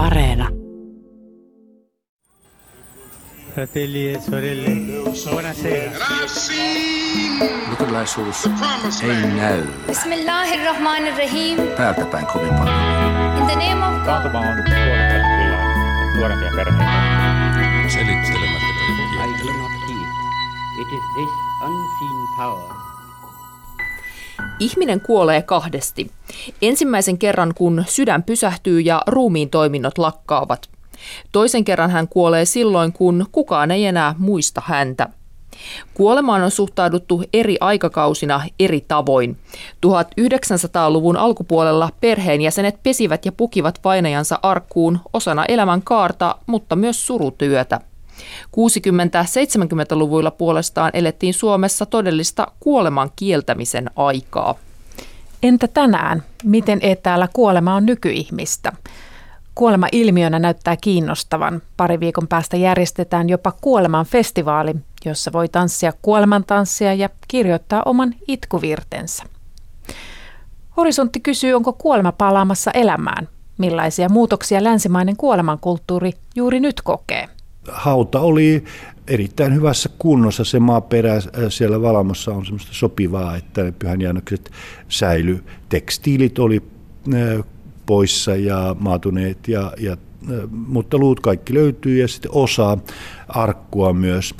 Areena. Fratelli e sorelle, buonasera. Luterilaisuus ei näy Bismillahirrahmanirrahim. päältä päin kovin paljon. In the name of God. On nuorempia perheitä. Selittelemättä I do not heed. It is this unseen power Ihminen kuolee kahdesti. Ensimmäisen kerran, kun sydän pysähtyy ja ruumiin toiminnot lakkaavat. Toisen kerran hän kuolee silloin, kun kukaan ei enää muista häntä. Kuolemaan on suhtauduttu eri aikakausina eri tavoin. 1900-luvun alkupuolella perheenjäsenet pesivät ja pukivat vainajansa arkkuun osana elämän kaarta, mutta myös surutyötä. 60-70-luvuilla puolestaan elettiin Suomessa todellista kuoleman kieltämisen aikaa. Entä tänään? Miten etäällä kuolema on nykyihmistä? Kuolema ilmiönä näyttää kiinnostavan. Pari viikon päästä järjestetään jopa kuoleman festivaali, jossa voi tanssia kuolemantanssia ja kirjoittaa oman itkuvirtensä. Horisontti kysyy, onko kuolema palaamassa elämään? Millaisia muutoksia länsimainen kuolemankulttuuri juuri nyt kokee? Hauta oli erittäin hyvässä kunnossa. Se maaperä äh, siellä Valamossa on semmoista sopivaa, että ne pyhänjäännökset säily. Tekstiilit oli äh, poissa ja maatuneet, ja, ja, äh, mutta luut kaikki löytyy ja sitten osa arkkua myös.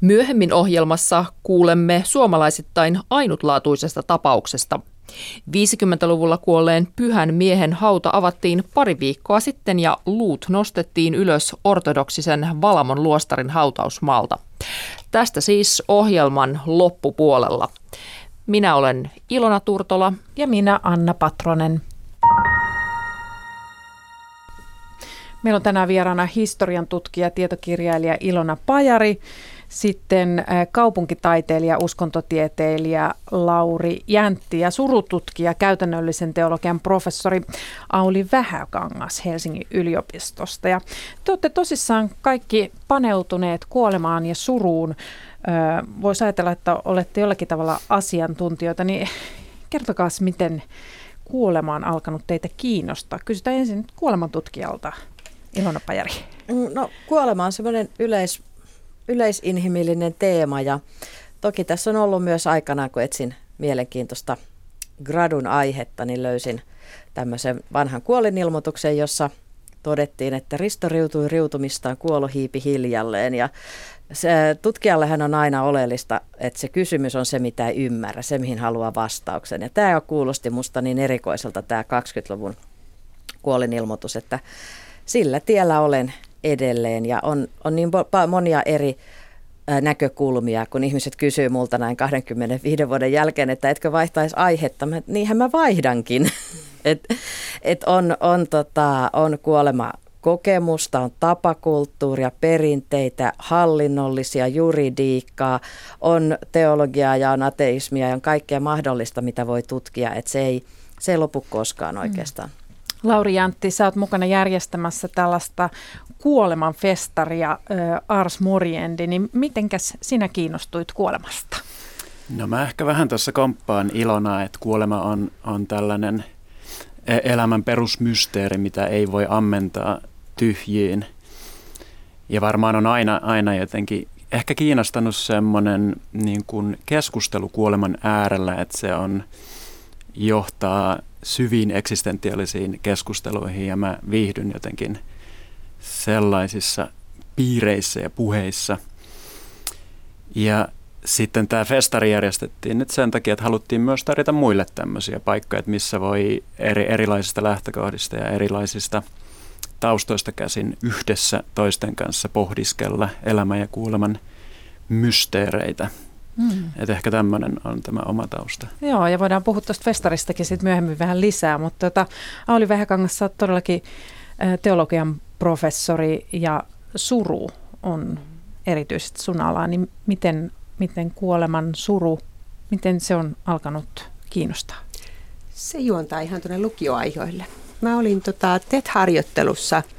Myöhemmin ohjelmassa kuulemme suomalaisittain ainutlaatuisesta tapauksesta. 50-luvulla kuolleen pyhän miehen hauta avattiin pari viikkoa sitten ja luut nostettiin ylös ortodoksisen Valamon luostarin hautausmaalta. Tästä siis ohjelman loppupuolella. Minä olen Ilona Turtola. Ja minä Anna Patronen. Meillä on tänään vieraana historian tutkija, tietokirjailija Ilona Pajari, sitten kaupunkitaiteilija, uskontotieteilijä Lauri Jäntti ja surututkija, käytännöllisen teologian professori Auli Vähäkangas Helsingin yliopistosta. Ja te olette tosissaan kaikki paneutuneet kuolemaan ja suruun. Voisi ajatella, että olette jollakin tavalla asiantuntijoita, niin kertokaa miten kuolema on alkanut teitä kiinnostaa. Kysytään ensin kuolemantutkijalta. Ilona Pajari. No kuolema on semmoinen yleis, yleisinhimillinen teema ja toki tässä on ollut myös aikanaan, kun etsin mielenkiintoista gradun aihetta, niin löysin tämmöisen vanhan kuolinilmoituksen, jossa todettiin, että Risto riutui riutumistaan, kuolo hiipi hiljalleen ja se, tutkijallehan on aina oleellista, että se kysymys on se, mitä ei ymmärrä, se mihin haluaa vastauksen. Ja tämä kuulosti musta niin erikoiselta tämä 20-luvun kuolinilmoitus, että sillä tiellä olen edelleen ja on, on niin monia eri näkökulmia, kun ihmiset kysyy multa näin 25 vuoden jälkeen, että etkö vaihtaisi aihetta. Mä, niinhän mä vaihdankin. et, et on, on, tota, on kuolema kokemusta, on tapakulttuuria, perinteitä, hallinnollisia, juridiikkaa, on teologiaa ja on ateismia ja on kaikkea mahdollista, mitä voi tutkia, että se ei, se ei lopu koskaan oikeastaan. Mm. Lauri Jantti, sä oot mukana järjestämässä tällaista kuolemanfestaria Ars Moriendi, niin mitenkäs sinä kiinnostuit kuolemasta? No mä ehkä vähän tuossa komppaan Ilona, että kuolema on, on tällainen e-, elämän perusmysteeri, mitä ei voi ammentaa tyhjiin. Ja varmaan on aina, aina jotenkin ehkä kiinnostanut semmoinen niin keskustelu kuoleman äärellä, että se on johtaa syviin eksistentiaalisiin keskusteluihin ja mä viihdyn jotenkin sellaisissa piireissä ja puheissa. Ja sitten tämä festari järjestettiin nyt sen takia, että haluttiin myös tarjota muille tämmöisiä paikkoja, että missä voi eri, erilaisista lähtökohdista ja erilaisista taustoista käsin yhdessä toisten kanssa pohdiskella elämän ja kuoleman mysteereitä. Mm. Että ehkä tämmöinen on tämä oma tausta. Joo, ja voidaan puhua tuosta festaristakin sitten myöhemmin vähän lisää, mutta tota, Auli Vähäkangas, sä todellakin teologian professori ja suru on erityisesti sun ala, niin miten, miten kuoleman suru, miten se on alkanut kiinnostaa? Se juontaa ihan tuonne lukioaiheille. Mä olin tota TET-harjoittelussa –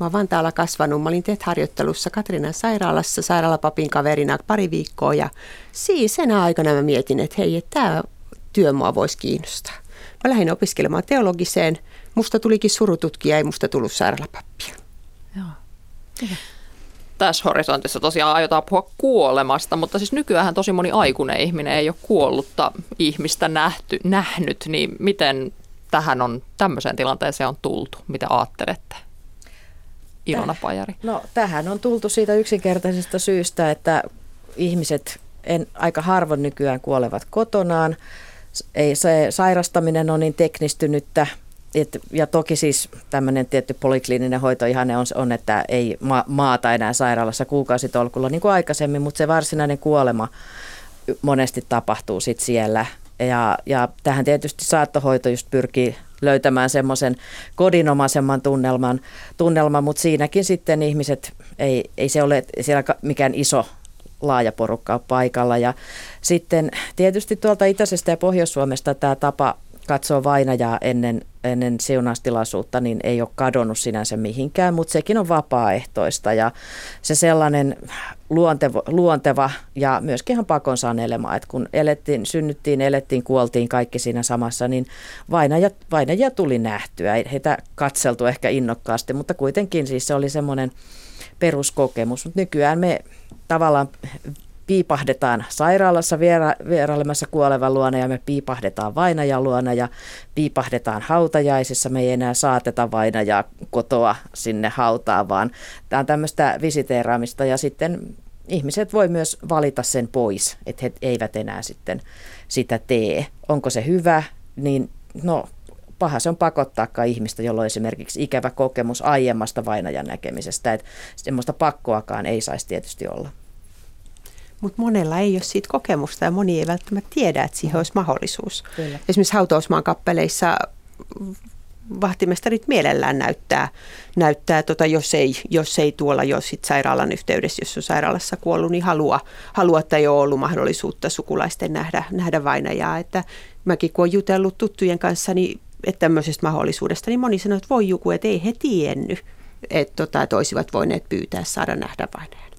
Mä oon Vantaalla kasvanut. Mä olin TET-harjoittelussa Katrinan sairaalassa sairaalapapin kaverina pari viikkoa ja siis sen aikana mä mietin, että hei, että tämä työ mua voisi kiinnostaa. Mä lähdin opiskelemaan teologiseen, musta tulikin surututkija, ei musta tullut sairaalapappia. Joo. Tässä horisontissa tosiaan aiotaan puhua kuolemasta, mutta siis nykyään tosi moni aikuinen ihminen ei ole kuollutta ihmistä nähty, nähnyt, niin miten tähän on, tämmöiseen tilanteeseen on tultu? Mitä ajattelette? Ilona Pajari. No tähän on tultu siitä yksinkertaisesta syystä, että ihmiset en, aika harvoin nykyään kuolevat kotonaan. Ei, se sairastaminen on niin teknistynyttä, et, ja toki siis tämmöinen tietty polikliininen hoito ihan on, on että ei ma- maata enää sairaalassa kuukausitolkulla niin kuin aikaisemmin, mutta se varsinainen kuolema monesti tapahtuu sitten siellä. Ja, ja tähän tietysti saattohoito just pyrkii löytämään semmoisen kodinomaisemman tunnelman, tunnelman, mutta siinäkin sitten ihmiset, ei, ei se ole siellä mikään iso laaja porukka paikalla. Ja sitten tietysti tuolta Itäisestä ja Pohjois-Suomesta tämä tapa katsoa vainajaa ennen, ennen siunaustilaisuutta, niin ei ole kadonnut sinänsä mihinkään, mutta sekin on vapaaehtoista. Ja se sellainen luonteva, luonteva ja myöskin ihan pakon sanelema, että kun elettiin, synnyttiin, elettiin, kuoltiin kaikki siinä samassa, niin vainaja, vainajia tuli nähtyä, ei heitä katseltu ehkä innokkaasti, mutta kuitenkin siis se oli semmoinen peruskokemus, mutta nykyään me tavallaan piipahdetaan sairaalassa viera, vierailemassa kuolevan luona ja me piipahdetaan vainajan luona ja piipahdetaan hautajaisissa. Me ei enää saateta vainajaa kotoa sinne hautaan, vaan tämä on tämmöistä visiteeraamista ja sitten ihmiset voi myös valita sen pois, että he eivät enää sitten sitä tee. Onko se hyvä, niin no paha se on pakottaakaan ihmistä, jolla on esimerkiksi ikävä kokemus aiemmasta vainajan näkemisestä, että semmoista pakkoakaan ei saisi tietysti olla. Mutta monella ei ole siitä kokemusta ja moni ei välttämättä tiedä, että siihen olisi mahdollisuus. Kyllä. Esimerkiksi hautausmaan kappeleissa vahtimestarit mielellään näyttää, näyttää tota, jos, ei, jos ei tuolla jo sit sairaalan yhteydessä, jos on sairaalassa kuollut, niin halua, halua että ei ole ollut mahdollisuutta sukulaisten nähdä, nähdä vainajaa. Että mäkin kun olen jutellut tuttujen kanssa, niin että tämmöisestä mahdollisuudesta, niin moni sanoo, että voi joku, että ei he tiennyt, että, tota, että olisivat voineet pyytää saada nähdä vainajan.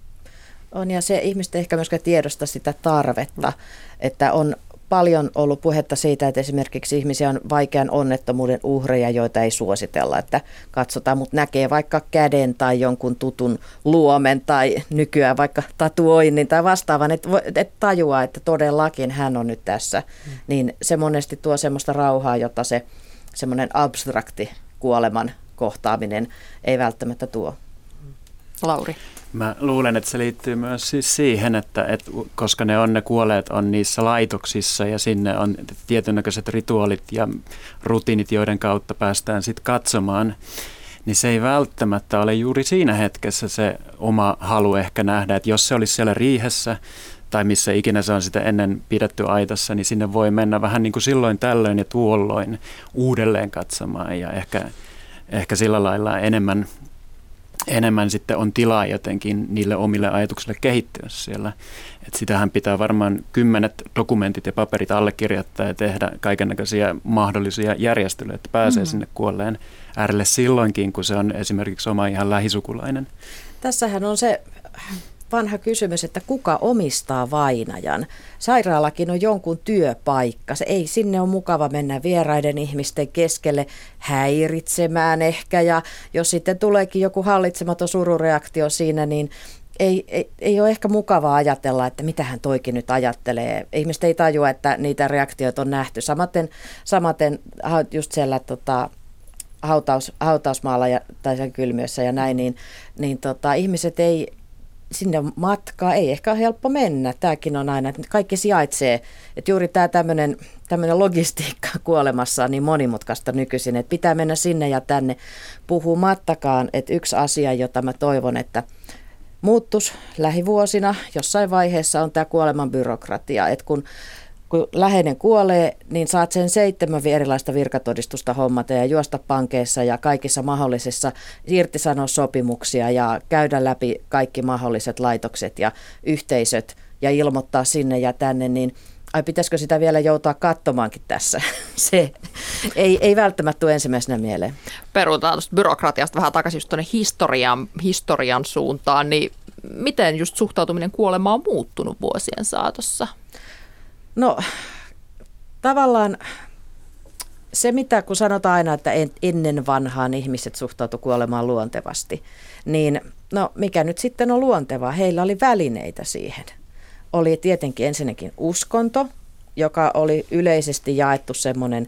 On ja se ihmiset ehkä myöskään tiedosta sitä tarvetta, että on paljon ollut puhetta siitä, että esimerkiksi ihmisiä on vaikean onnettomuuden uhreja, joita ei suositella, että katsotaan, mutta näkee vaikka käden tai jonkun tutun luomen tai nykyään vaikka tatuoinnin tai vastaavan, että, että tajuaa, että todellakin hän on nyt tässä, mm. niin se monesti tuo semmoista rauhaa, jota se semmoinen abstrakti kuoleman kohtaaminen ei välttämättä tuo. Lauri. Mä luulen, että se liittyy myös siis siihen, että, että koska ne on ne kuolleet on niissä laitoksissa ja sinne on tietynäköiset rituaalit ja rutiinit, joiden kautta päästään sitten katsomaan, niin se ei välttämättä ole juuri siinä hetkessä se oma halu ehkä nähdä, että jos se olisi siellä riihessä tai missä ikinä se on sitä ennen pidetty aitassa, niin sinne voi mennä vähän niin kuin silloin tällöin ja tuolloin uudelleen katsomaan ja ehkä, ehkä sillä lailla enemmän enemmän sitten on tilaa jotenkin niille omille ajatuksille kehittyä siellä. Et sitähän pitää varmaan kymmenet dokumentit ja paperit allekirjoittaa ja tehdä kaikenlaisia mahdollisia järjestelyjä, että pääsee mm. sinne kuolleen äärelle silloinkin, kun se on esimerkiksi oma ihan lähisukulainen. Tässähän on se vanha kysymys, että kuka omistaa vainajan. Sairaalakin on jonkun työpaikka. Se ei sinne ole mukava mennä vieraiden ihmisten keskelle häiritsemään ehkä. Ja jos sitten tuleekin joku hallitsematon surureaktio siinä, niin ei, ei, ei ole ehkä mukavaa ajatella, että mitä hän toikin nyt ajattelee. Ihmiset ei tajua, että niitä reaktioita on nähty. Samaten, samaten just siellä tota, hautaus, hautausmaalla ja, tai sen kylmiössä ja näin, niin, niin tota, ihmiset ei, sinne matkaa ei ehkä ole helppo mennä. Tämäkin on aina, että kaikki sijaitsee. Että juuri tämä tämmöinen, tämmöinen logistiikka kuolemassa on niin monimutkaista nykyisin, että pitää mennä sinne ja tänne puhumattakaan. Että yksi asia, jota mä toivon, että muuttus lähivuosina jossain vaiheessa on tämä kuoleman byrokratia. Että kun kun läheinen kuolee, niin saat sen seitsemän erilaista virkatodistusta hommata ja juosta pankeissa ja kaikissa mahdollisissa irtisanoa sopimuksia ja käydä läpi kaikki mahdolliset laitokset ja yhteisöt ja ilmoittaa sinne ja tänne, niin ai pitäisikö sitä vielä joutua katsomaankin tässä? Se ei, ei välttämättä tule ensimmäisenä mieleen. Perutaan tuosta byrokratiasta vähän takaisin just tuonne historian, historian suuntaan, niin miten just suhtautuminen kuolemaan on muuttunut vuosien saatossa? No tavallaan se, mitä kun sanotaan aina, että ennen vanhaan ihmiset suhtautu kuolemaan luontevasti, niin no mikä nyt sitten on luontevaa? Heillä oli välineitä siihen. Oli tietenkin ensinnäkin uskonto, joka oli yleisesti jaettu semmoinen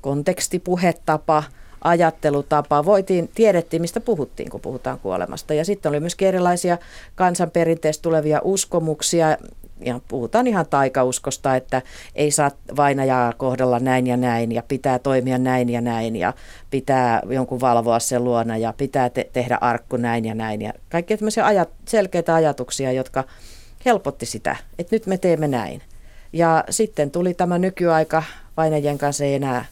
kontekstipuhetapa, ajattelutapa. Voitiin, tiedettiin, mistä puhuttiin, kun puhutaan kuolemasta. Ja sitten oli myöskin erilaisia kansanperinteistä tulevia uskomuksia, ja puhutaan ihan taikauskosta, että ei saa vainajaa kohdella näin ja näin ja pitää toimia näin ja näin ja pitää jonkun valvoa sen luona ja pitää te- tehdä arkku näin ja näin. Ja kaikki tämmöisiä ajat, selkeitä ajatuksia, jotka helpotti sitä, että nyt me teemme näin. Ja sitten tuli tämä nykyaika, vainajien kanssa ei enää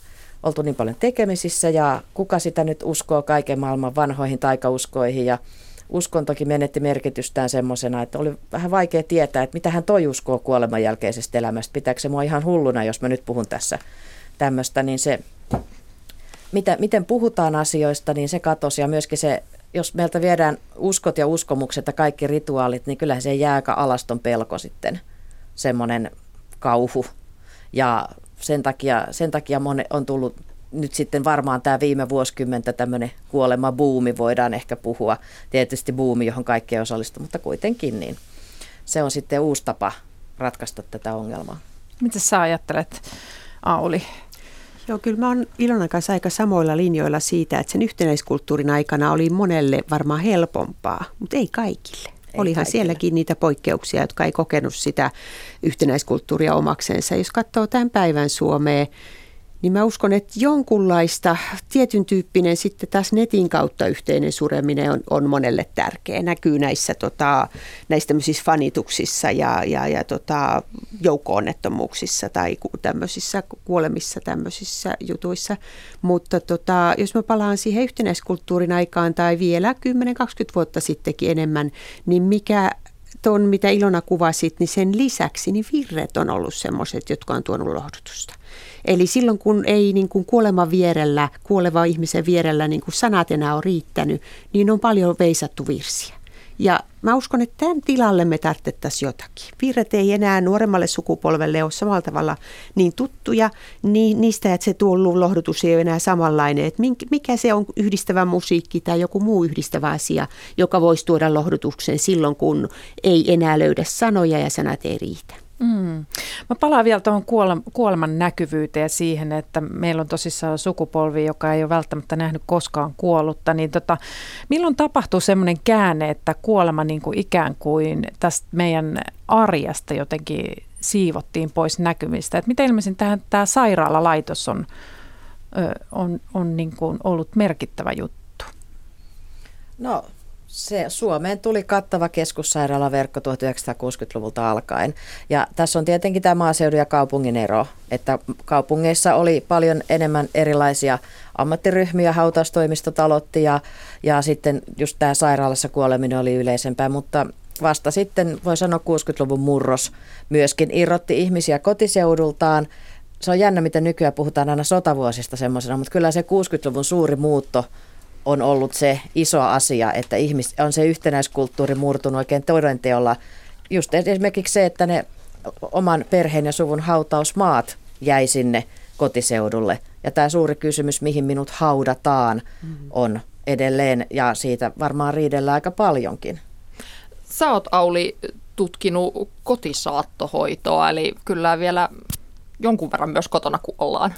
oltu niin paljon tekemisissä ja kuka sitä nyt uskoo kaiken maailman vanhoihin taikauskoihin ja uskontokin menetti merkitystään semmoisena, että oli vähän vaikea tietää, että mitä hän toi uskoo kuoleman jälkeisestä elämästä. Pitääkö se mua ihan hulluna, jos mä nyt puhun tässä tämmöistä, niin se, mitä, miten puhutaan asioista, niin se katosi ja myöskin se, jos meiltä viedään uskot ja uskomukset ja kaikki rituaalit, niin kyllähän se jää aika alaston pelko sitten, semmoinen kauhu. Ja sen takia, sen takia on tullut nyt sitten varmaan tämä viime vuosikymmentä tämmöinen buumi voidaan ehkä puhua. Tietysti buumi, johon kaikki ei osallistu, mutta kuitenkin niin se on sitten uusi tapa ratkaista tätä ongelmaa. Mitä sä ajattelet, Auli? Joo, kyllä mä oon Ilonan kanssa aika samoilla linjoilla siitä, että sen yhtenäiskulttuurin aikana oli monelle varmaan helpompaa, mutta ei kaikille. Ei Olihan kaikille. sielläkin niitä poikkeuksia, jotka ei kokenut sitä yhtenäiskulttuuria omakseensa. Jos katsoo tämän päivän Suomea, niin mä uskon, että jonkunlaista tietyn tyyppinen sitten taas netin kautta yhteinen sureminen on, on monelle tärkeä. Näkyy näissä, tota, näissä tämmöisissä fanituksissa ja, ja, ja tota, joukko-onnettomuuksissa tai tämmöisissä kuolemissa tämmöisissä jutuissa. Mutta tota, jos mä palaan siihen yhtenäiskulttuurin aikaan tai vielä 10-20 vuotta sittenkin enemmän, niin mikä ton, mitä Ilona kuvasit, niin sen lisäksi niin virret on ollut semmoiset, jotka on tuonut lohdutusta. Eli silloin kun ei niin kuin kuoleman vierellä, kuoleva ihmisen vierellä niin kuin sanat enää ole riittänyt, niin on paljon veisattu virsiä. Ja mä uskon, että tämän tilalle me tarvittaisiin jotakin. Virret ei enää nuoremmalle sukupolvelle ole samalla tavalla niin tuttuja, niin niistä, että se tullut lohdutus ei ole enää samanlainen. Että mikä se on yhdistävä musiikki tai joku muu yhdistävä asia, joka voisi tuoda lohdutuksen silloin, kun ei enää löydä sanoja ja sanat ei riitä. Mm. Mä palaan vielä tuohon kuoleman näkyvyyteen ja siihen, että meillä on tosissaan sukupolvi, joka ei ole välttämättä nähnyt koskaan kuollutta. Niin tota, milloin tapahtuu semmoinen käänne, että kuolema niin kuin ikään kuin tästä meidän arjesta jotenkin siivottiin pois näkymistä? Et miten ilmeisin tähän, tämä sairaalalaitos on, on, on niin kuin ollut merkittävä juttu? No se Suomeen tuli kattava keskussairaalaverkko 1960-luvulta alkaen. Ja tässä on tietenkin tämä maaseudun ja kaupungin ero, että kaupungeissa oli paljon enemmän erilaisia ammattiryhmiä, hautaustoimistot aloitti ja, ja sitten just tämä sairaalassa kuoleminen oli yleisempää, mutta vasta sitten voi sanoa 60-luvun murros myöskin irrotti ihmisiä kotiseudultaan. Se on jännä, miten nykyään puhutaan aina sotavuosista semmoisena, mutta kyllä se 60-luvun suuri muutto – on ollut se iso asia, että ihmis, on se yhtenäiskulttuuri murtunut oikein todenteolla. Just esimerkiksi se, että ne oman perheen ja suvun hautausmaat jäi sinne kotiseudulle. Ja tämä suuri kysymys, mihin minut haudataan, mm-hmm. on edelleen ja siitä varmaan riidellään aika paljonkin. Sä oot Auli tutkinut kotisaattohoitoa, eli kyllä vielä jonkun verran myös kotona kuollaan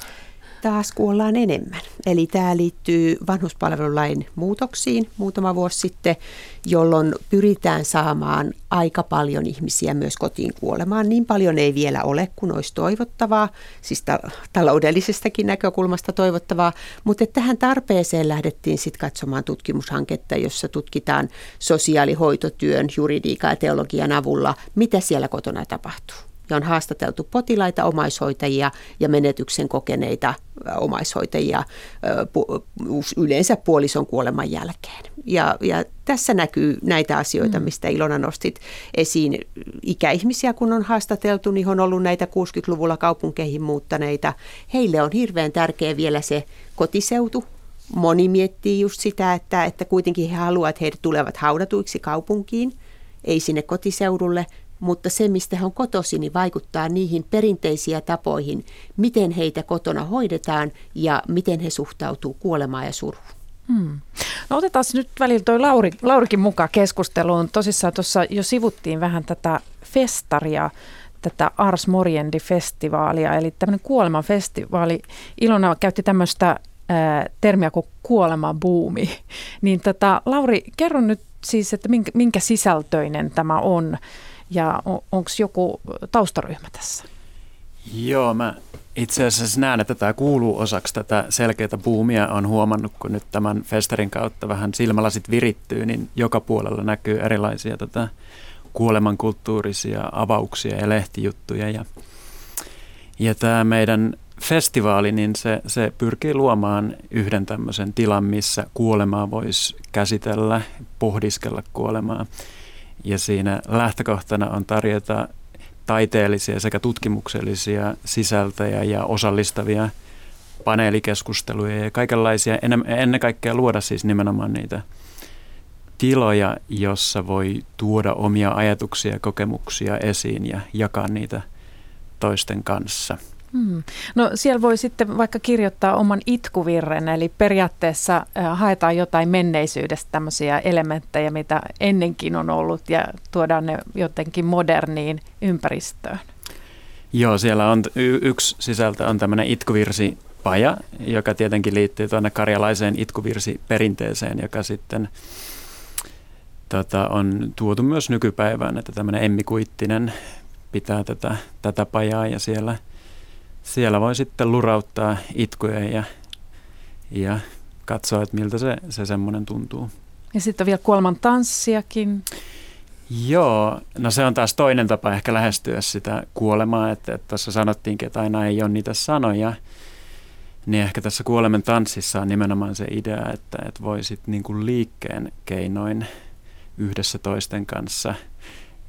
taas kuollaan enemmän. Eli tämä liittyy vanhuspalvelulain muutoksiin muutama vuosi sitten, jolloin pyritään saamaan aika paljon ihmisiä myös kotiin kuolemaan. Niin paljon ei vielä ole kuin olisi toivottavaa, siis ta- taloudellisestakin näkökulmasta toivottavaa, mutta tähän tarpeeseen lähdettiin sitten katsomaan tutkimushanketta, jossa tutkitaan sosiaalihoitotyön, juridiikan ja teologian avulla, mitä siellä kotona tapahtuu ja on haastateltu potilaita, omaishoitajia ja menetyksen kokeneita omaishoitajia yleensä puolison kuoleman jälkeen. Ja, ja tässä näkyy näitä asioita, mm. mistä Ilona nostit esiin. Ikäihmisiä, kun on haastateltu, niin on ollut näitä 60-luvulla kaupunkeihin muuttaneita. Heille on hirveän tärkeä vielä se kotiseutu, Moni miettii just sitä, että, että kuitenkin he haluavat, että heidät tulevat haudatuiksi kaupunkiin, ei sinne kotiseudulle, mutta se, mistä he on kotosi, niin vaikuttaa niihin perinteisiä tapoihin, miten heitä kotona hoidetaan ja miten he suhtautuu kuolemaan ja suruun. Hmm. No otetaan nyt välillä toi Lauri, Laurikin mukaan keskusteluun. Tosissaan tuossa jo sivuttiin vähän tätä festaria, tätä Ars Moriendi-festivaalia, eli tämmöinen kuolemanfestivaali. Ilona käytti tämmöistä termiä kuin kuolemabuumi. Niin tota, Lauri, kerro nyt siis, että minkä, minkä sisältöinen tämä on ja on, onko joku taustaryhmä tässä? Joo, mä itse asiassa näen, että tämä kuuluu osaksi tätä selkeää buumia. On huomannut, kun nyt tämän festarin kautta vähän silmälasit virittyy, niin joka puolella näkyy erilaisia tätä kuolemankulttuurisia avauksia ja lehtijuttuja. Ja, ja tämä meidän festivaali, niin se, se pyrkii luomaan yhden tämmöisen tilan, missä kuolemaa voisi käsitellä, pohdiskella kuolemaa. Ja siinä lähtökohtana on tarjota taiteellisia sekä tutkimuksellisia sisältöjä ja osallistavia paneelikeskusteluja ja kaikenlaisia, ennen kaikkea luoda siis nimenomaan niitä tiloja, jossa voi tuoda omia ajatuksia ja kokemuksia esiin ja jakaa niitä toisten kanssa. Hmm. No siellä voi sitten vaikka kirjoittaa oman itkuvirren, eli periaatteessa haetaan jotain menneisyydestä tämmöisiä elementtejä, mitä ennenkin on ollut ja tuodaan ne jotenkin moderniin ympäristöön. Joo, siellä on y- yksi sisältö on tämmöinen itkuvirsi paja, joka tietenkin liittyy tuonne karjalaiseen itkuvirsi-perinteeseen, joka sitten tota, on tuotu myös nykypäivään, että tämmöinen Emmi Kuittinen pitää tätä, tätä pajaa ja siellä – siellä voi sitten lurauttaa itkuja ja, ja katsoa, että miltä se, se semmoinen tuntuu. Ja sitten vielä kuoleman tanssiakin. Joo, no se on taas toinen tapa ehkä lähestyä sitä kuolemaa, että, että tuossa sanottiinkin, että aina ei ole niitä sanoja, niin ehkä tässä kuoleman tanssissa on nimenomaan se idea, että, että voisit niin kuin liikkeen keinoin yhdessä toisten kanssa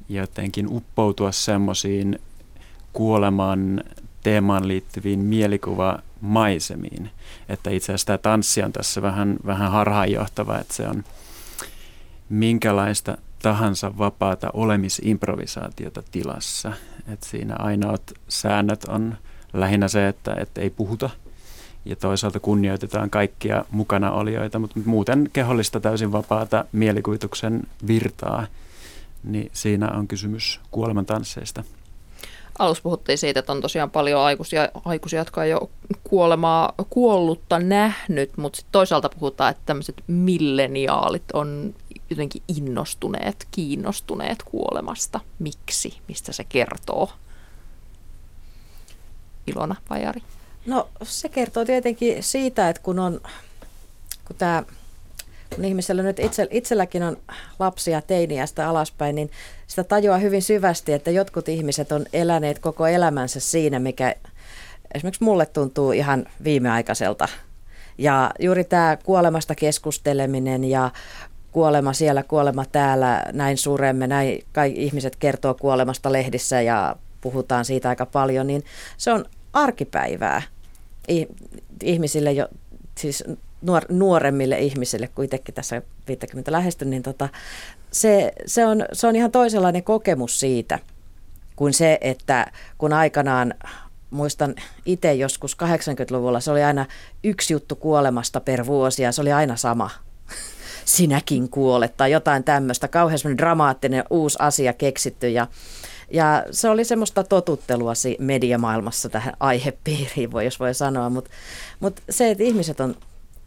jotenkin uppoutua semmoisiin kuoleman teemaan liittyviin mielikuvamaisemiin. Että itse asiassa tämä tanssi on tässä vähän, vähän harhaanjohtava, että se on minkälaista tahansa vapaata olemisimprovisaatiota tilassa. Että siinä ainoat säännöt on lähinnä se, että, että ei puhuta ja toisaalta kunnioitetaan kaikkia mukana olijoita, mutta muuten kehollista täysin vapaata mielikuvituksen virtaa, niin siinä on kysymys kuolemantansseista alussa puhuttiin siitä, että on tosiaan paljon aikuisia, aikuisia jotka on jo kuolemaa, kuollutta nähnyt, mutta sitten toisaalta puhutaan, että tämmöiset milleniaalit on jotenkin innostuneet, kiinnostuneet kuolemasta. Miksi? Mistä se kertoo? Ilona Pajari. No se kertoo tietenkin siitä, että kun on, kun tämä kun ihmisellä nyt itse, itselläkin on lapsia teiniästä alaspäin, niin sitä tajuaa hyvin syvästi, että jotkut ihmiset on eläneet koko elämänsä siinä, mikä esimerkiksi mulle tuntuu ihan viimeaikaiselta. Ja juuri tämä kuolemasta keskusteleminen ja kuolema siellä, kuolema täällä, näin suremme, näin kaikki ihmiset kertoo kuolemasta lehdissä ja puhutaan siitä aika paljon, niin se on arkipäivää ihmisille, jo, siis nuor, nuoremmille ihmisille, kun itsekin tässä 50 lähestyn, niin tota, se, se, on, se on ihan toisenlainen kokemus siitä kuin se, että kun aikanaan muistan itse joskus 80-luvulla, se oli aina yksi juttu kuolemasta per vuosi ja se oli aina sama. Sinäkin kuolet tai jotain tämmöistä, kauhean dramaattinen uusi asia keksitty ja, ja se oli semmoista totuttelua mediamaailmassa tähän aihepiiriin, voi, jos voi sanoa, mutta mut se, että ihmiset on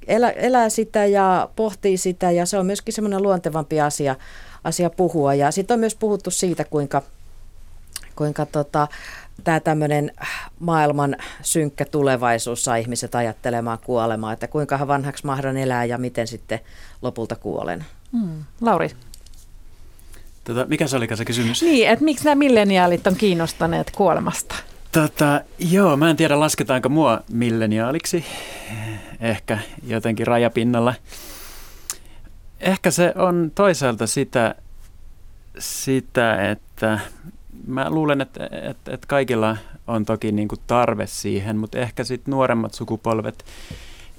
elä, elää sitä ja pohtii sitä ja se on myöskin semmoinen luontevampi asia, asia puhua. Ja sitten on myös puhuttu siitä, kuinka, kuinka tota, tämä tämmöinen maailman synkkä tulevaisuus saa ihmiset ajattelemaan kuolemaa, että kuinka vanhaksi mahdan elää ja miten sitten lopulta kuolen. Hmm. Lauri. Tota, mikä se oli se kysymys? Niin, että miksi nämä milleniaalit on kiinnostuneet kuolemasta? Tota, joo, mä en tiedä lasketaanko mua milleniaaliksi ehkä jotenkin rajapinnalla. Ehkä se on toisaalta sitä, sitä että mä luulen, että, että, että kaikilla on toki niin kuin tarve siihen, mutta ehkä sitten nuoremmat sukupolvet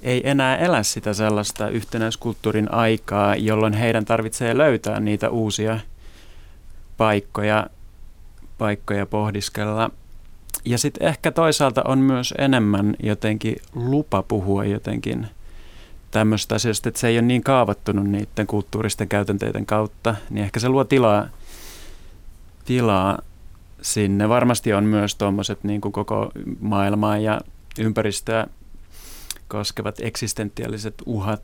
ei enää elä sitä sellaista yhtenäiskulttuurin aikaa, jolloin heidän tarvitsee löytää niitä uusia paikkoja paikkoja pohdiskella. Ja sitten ehkä toisaalta on myös enemmän jotenkin lupa puhua jotenkin tämmöistä asioista, että se ei ole niin kaavattunut niiden kulttuuristen käytänteiden kautta, niin ehkä se luo tilaa, tilaa sinne. Varmasti on myös tuommoiset niin kuin koko maailmaa ja ympäristöä koskevat eksistentiaaliset uhat,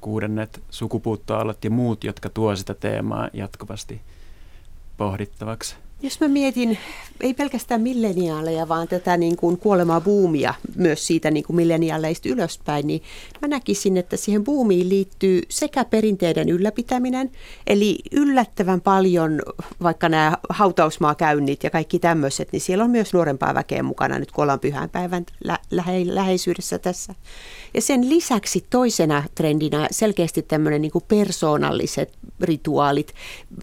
kuudennet sukupuuttoalat ja muut, jotka tuo sitä teemaa jatkuvasti pohdittavaksi. Jos mä mietin, ei pelkästään milleniaaleja, vaan tätä niin kuin kuolemaa buumia myös siitä niin kuin milleniaaleista ylöspäin, niin mä näkisin, että siihen buumiin liittyy sekä perinteiden ylläpitäminen, eli yllättävän paljon vaikka nämä hautausmaakäynnit ja kaikki tämmöiset, niin siellä on myös nuorempaa väkeä mukana nyt, kun ollaan pyhänpäivän lä- lähe- läheisyydessä tässä. Ja sen lisäksi toisena trendinä selkeästi tämmöinen niin kuin persoonalliset rituaalit,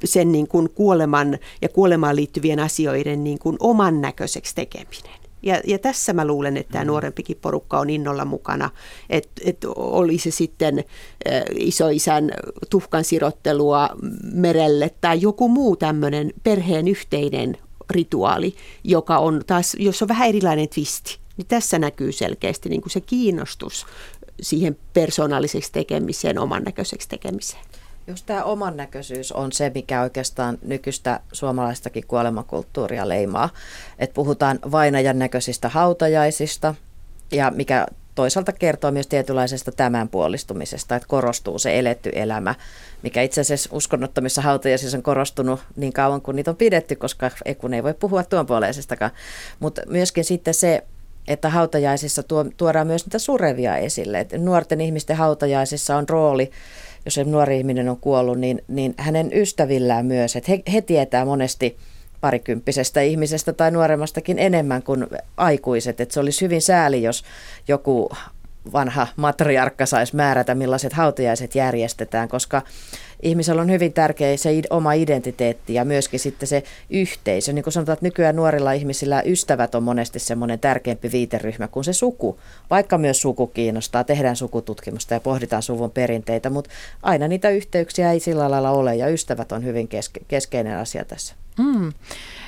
sen niin kuin kuoleman ja kuolemaan liittyvien asioiden niin kuin oman näköiseksi tekeminen. Ja, ja tässä mä luulen, että tämä mm. nuorempikin porukka on innolla mukana, että et oli se sitten ä, isoisän tuhkan sirottelua merelle tai joku muu tämmöinen perheen yhteinen rituaali, joka on taas, jos on vähän erilainen twisti, niin tässä näkyy selkeästi niin kuin se kiinnostus siihen persoonalliseksi tekemiseen, oman näköiseksi tekemiseen. Just tämä oman näköisyys on se, mikä oikeastaan nykyistä suomalaistakin kuolemakulttuuria leimaa. Että puhutaan vainajan näköisistä hautajaisista ja mikä toisaalta kertoo myös tietynlaisesta tämänpuolistumisesta, että korostuu se eletty elämä, mikä itse asiassa uskonnottomissa hautajaisissa on korostunut niin kauan kuin niitä on pidetty, koska kun ei voi puhua tuon puoleisestakaan. Mutta myöskin sitten se, että hautajaisissa tuo, tuodaan myös niitä surevia esille. Et nuorten ihmisten hautajaisissa on rooli jos se nuori ihminen on kuollut, niin, niin hänen ystävillään myös, että he, he tietää monesti parikymppisestä ihmisestä tai nuoremmastakin enemmän kuin aikuiset. Että se olisi hyvin sääli, jos joku vanha matriarkka saisi määrätä, millaiset hautajaiset järjestetään, koska ihmisellä on hyvin tärkeä se oma identiteetti ja myöskin sitten se yhteisö. Niin kuin sanotaan, että nykyään nuorilla ihmisillä ystävät on monesti semmoinen tärkeämpi viiteryhmä kuin se suku. Vaikka myös suku kiinnostaa, tehdään sukututkimusta ja pohditaan suvun perinteitä, mutta aina niitä yhteyksiä ei sillä lailla ole ja ystävät on hyvin keske- keskeinen asia tässä. Mm.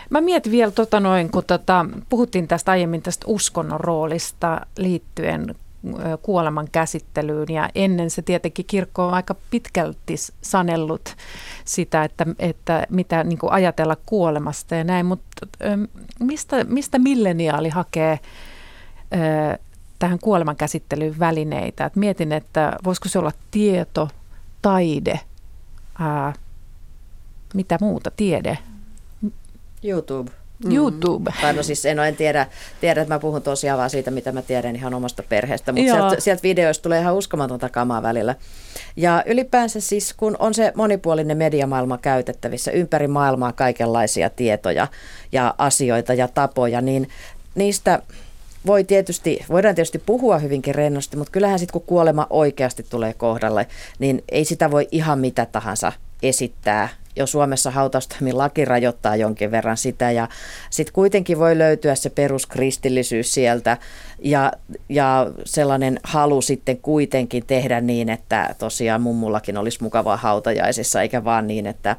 Mä mietin vielä, tota noin, kun tota, puhuttiin tästä aiemmin tästä uskonnon roolista liittyen kuoleman käsittelyyn ja ennen se tietenkin kirkko on aika pitkälti sanellut sitä, että, että mitä niin kuin ajatella kuolemasta ja näin, mutta mistä, mistä milleniaali hakee tähän kuoleman käsittelyyn välineitä? Et mietin, että voisiko se olla tieto, taide, ää, mitä muuta, tiede? YouTube. Mm. YouTube. Tai no siis en, en tiedä, tiedä, että mä puhun tosiaan vaan siitä, mitä mä tiedän ihan omasta perheestä, mutta sieltä, sieltä videoista tulee ihan uskomatonta kamaa välillä. Ja ylipäänsä siis, kun on se monipuolinen mediamaailma käytettävissä, ympäri maailmaa kaikenlaisia tietoja ja asioita ja tapoja, niin niistä voi tietysti, voidaan tietysti puhua hyvinkin rennosti, mutta kyllähän sitten kun kuolema oikeasti tulee kohdalle, niin ei sitä voi ihan mitä tahansa esittää jo Suomessa hautaustoimin laki rajoittaa jonkin verran sitä. Ja sitten kuitenkin voi löytyä se peruskristillisyys sieltä. Ja, ja sellainen halu sitten kuitenkin tehdä niin, että tosiaan mummullakin olisi mukavaa hautajaisissa eikä vaan niin, että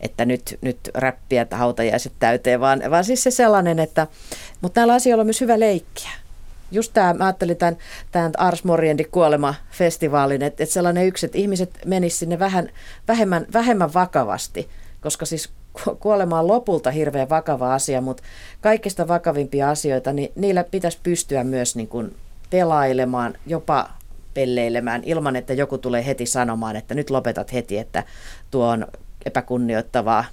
että nyt, nyt räppiä, että hautajaiset täyteen, vaan, vaan siis se sellainen, että, mutta näillä asioilla on myös hyvä leikkiä just tämä, mä ajattelin tämän, tämän Ars Moriendi kuolema-festivaalin, että, että sellainen yksi, että ihmiset menisivät sinne vähän, vähemmän, vähemmän vakavasti, koska siis kuolema on lopulta hirveän vakava asia, mutta kaikista vakavimpia asioita, niin niillä pitäisi pystyä myös niin kuin pelailemaan, jopa pelleilemään ilman, että joku tulee heti sanomaan, että nyt lopetat heti, että tuo on epäkunnioittavaa.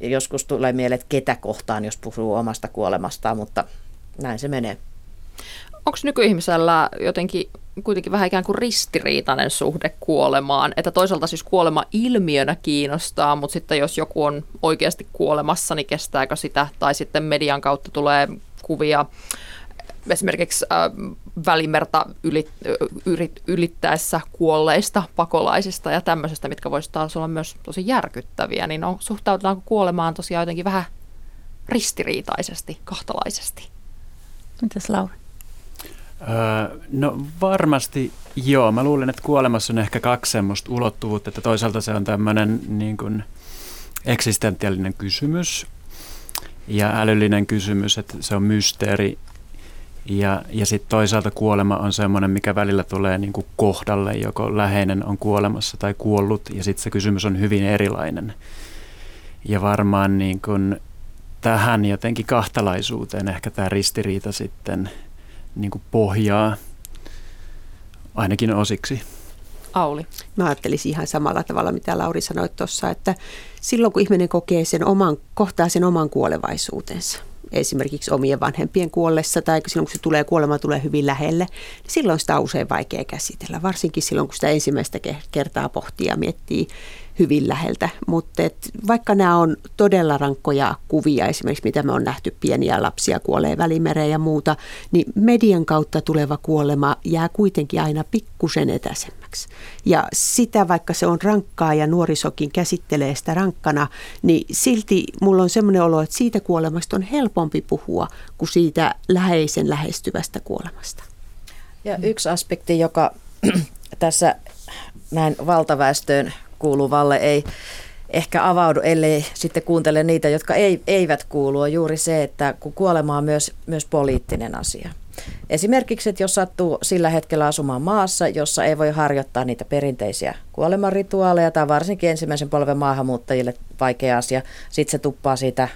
Joskus tulee mieleen, että ketä kohtaan, jos puhuu omasta kuolemastaan, mutta näin se menee onko nykyihmisellä jotenkin kuitenkin vähän ikään kuin ristiriitainen suhde kuolemaan, että toisaalta siis kuolema ilmiönä kiinnostaa, mutta sitten jos joku on oikeasti kuolemassa, niin kestääkö sitä, tai sitten median kautta tulee kuvia esimerkiksi äh, välimerta ylit, yrit, ylittäessä kuolleista pakolaisista ja tämmöisestä, mitkä voisivat taas olla myös tosi järkyttäviä, niin on, suhtaudutaanko kuolemaan tosiaan jotenkin vähän ristiriitaisesti, kahtalaisesti? Mitäs Lauri? Öö, no varmasti joo. Mä luulen, että kuolemassa on ehkä kaksi semmoista ulottuvuutta, että toisaalta se on tämmöinen niin kuin eksistentiaalinen kysymys. ja älyllinen kysymys, että se on mysteeri. Ja, ja sitten toisaalta kuolema on semmoinen, mikä välillä tulee niin kuin kohdalle, joko läheinen on kuolemassa tai kuollut, ja sitten se kysymys on hyvin erilainen. Ja varmaan niin kuin tähän jotenkin kahtalaisuuteen ehkä tämä ristiriita sitten niin kuin pohjaa ainakin osiksi. Auli. Mä ajattelisin ihan samalla tavalla, mitä Lauri sanoi tuossa, että silloin kun ihminen kokee sen oman, kohtaa sen oman kuolevaisuutensa, esimerkiksi omien vanhempien kuollessa tai silloin kun se tulee kuolema tulee hyvin lähelle, niin silloin sitä on usein vaikea käsitellä, varsinkin silloin kun sitä ensimmäistä kertaa pohtii ja miettii hyvin läheltä. Mutta vaikka nämä on todella rankkoja kuvia, esimerkiksi mitä me on nähty, pieniä lapsia kuolee välimereen ja muuta, niin median kautta tuleva kuolema jää kuitenkin aina pikkusen etäisemmäksi. Ja sitä, vaikka se on rankkaa ja nuorisokin käsittelee sitä rankkana, niin silti mulla on semmoinen olo, että siitä kuolemasta on helpompi puhua kuin siitä läheisen lähestyvästä kuolemasta. Ja yksi aspekti, joka tässä näin valtaväestöön kuuluvalle ei ehkä avaudu, ellei sitten kuuntele niitä, jotka ei, eivät kuulu, on juuri se, että kun kuolema on myös, myös poliittinen asia. Esimerkiksi, että jos sattuu sillä hetkellä asumaan maassa, jossa ei voi harjoittaa niitä perinteisiä kuolemanrituaaleja, tai varsinkin ensimmäisen polven maahanmuuttajille vaikea asia, sitten se tuppaa siitä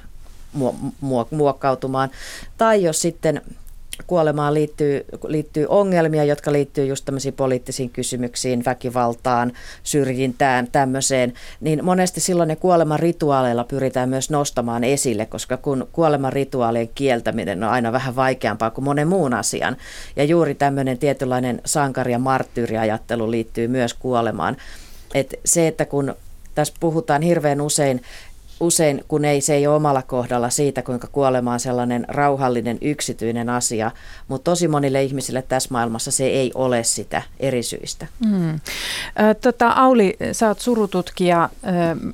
muokkautumaan. Tai jos sitten kuolemaan liittyy, liittyy ongelmia, jotka liittyy just tämmöisiin poliittisiin kysymyksiin, väkivaltaan, syrjintään, tämmöiseen, niin monesti silloin ne kuoleman rituaaleilla pyritään myös nostamaan esille, koska kun kuoleman rituaalien kieltäminen on aina vähän vaikeampaa kuin monen muun asian, ja juuri tämmöinen tietynlainen sankari- ja marttyyriajattelu liittyy myös kuolemaan. Et se, että kun tässä puhutaan hirveän usein usein, kun ei, se ei ole omalla kohdalla siitä, kuinka kuolema on sellainen rauhallinen yksityinen asia, mutta tosi monille ihmisille tässä maailmassa se ei ole sitä eri syistä. Mm. Tota, Auli, sä oot surututkija.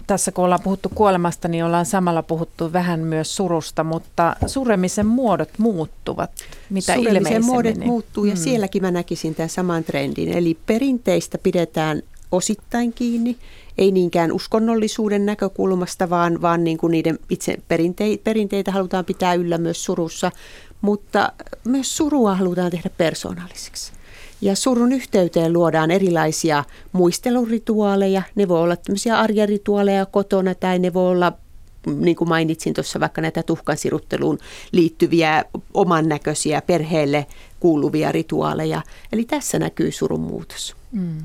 Tässä kun ollaan puhuttu kuolemasta, niin ollaan samalla puhuttu vähän myös surusta, mutta suremisen muodot muuttuvat. Mitä Suremisen muodot muuttuu ja mm. sielläkin mä näkisin tämän saman trendin. Eli perinteistä pidetään osittain kiinni, ei niinkään uskonnollisuuden näkökulmasta, vaan, vaan niin kuin niiden itse perinteitä, perinteitä halutaan pitää yllä myös surussa, mutta myös surua halutaan tehdä persoonalliseksi. Ja surun yhteyteen luodaan erilaisia muistelurituaaleja. Ne voi olla tämmöisiä arjerituaaleja kotona tai ne voi olla niin kuin mainitsin tuossa vaikka näitä tuhkansirutteluun liittyviä oman näköisiä perheelle kuuluvia rituaaleja. Eli tässä näkyy surun muutos. Mm.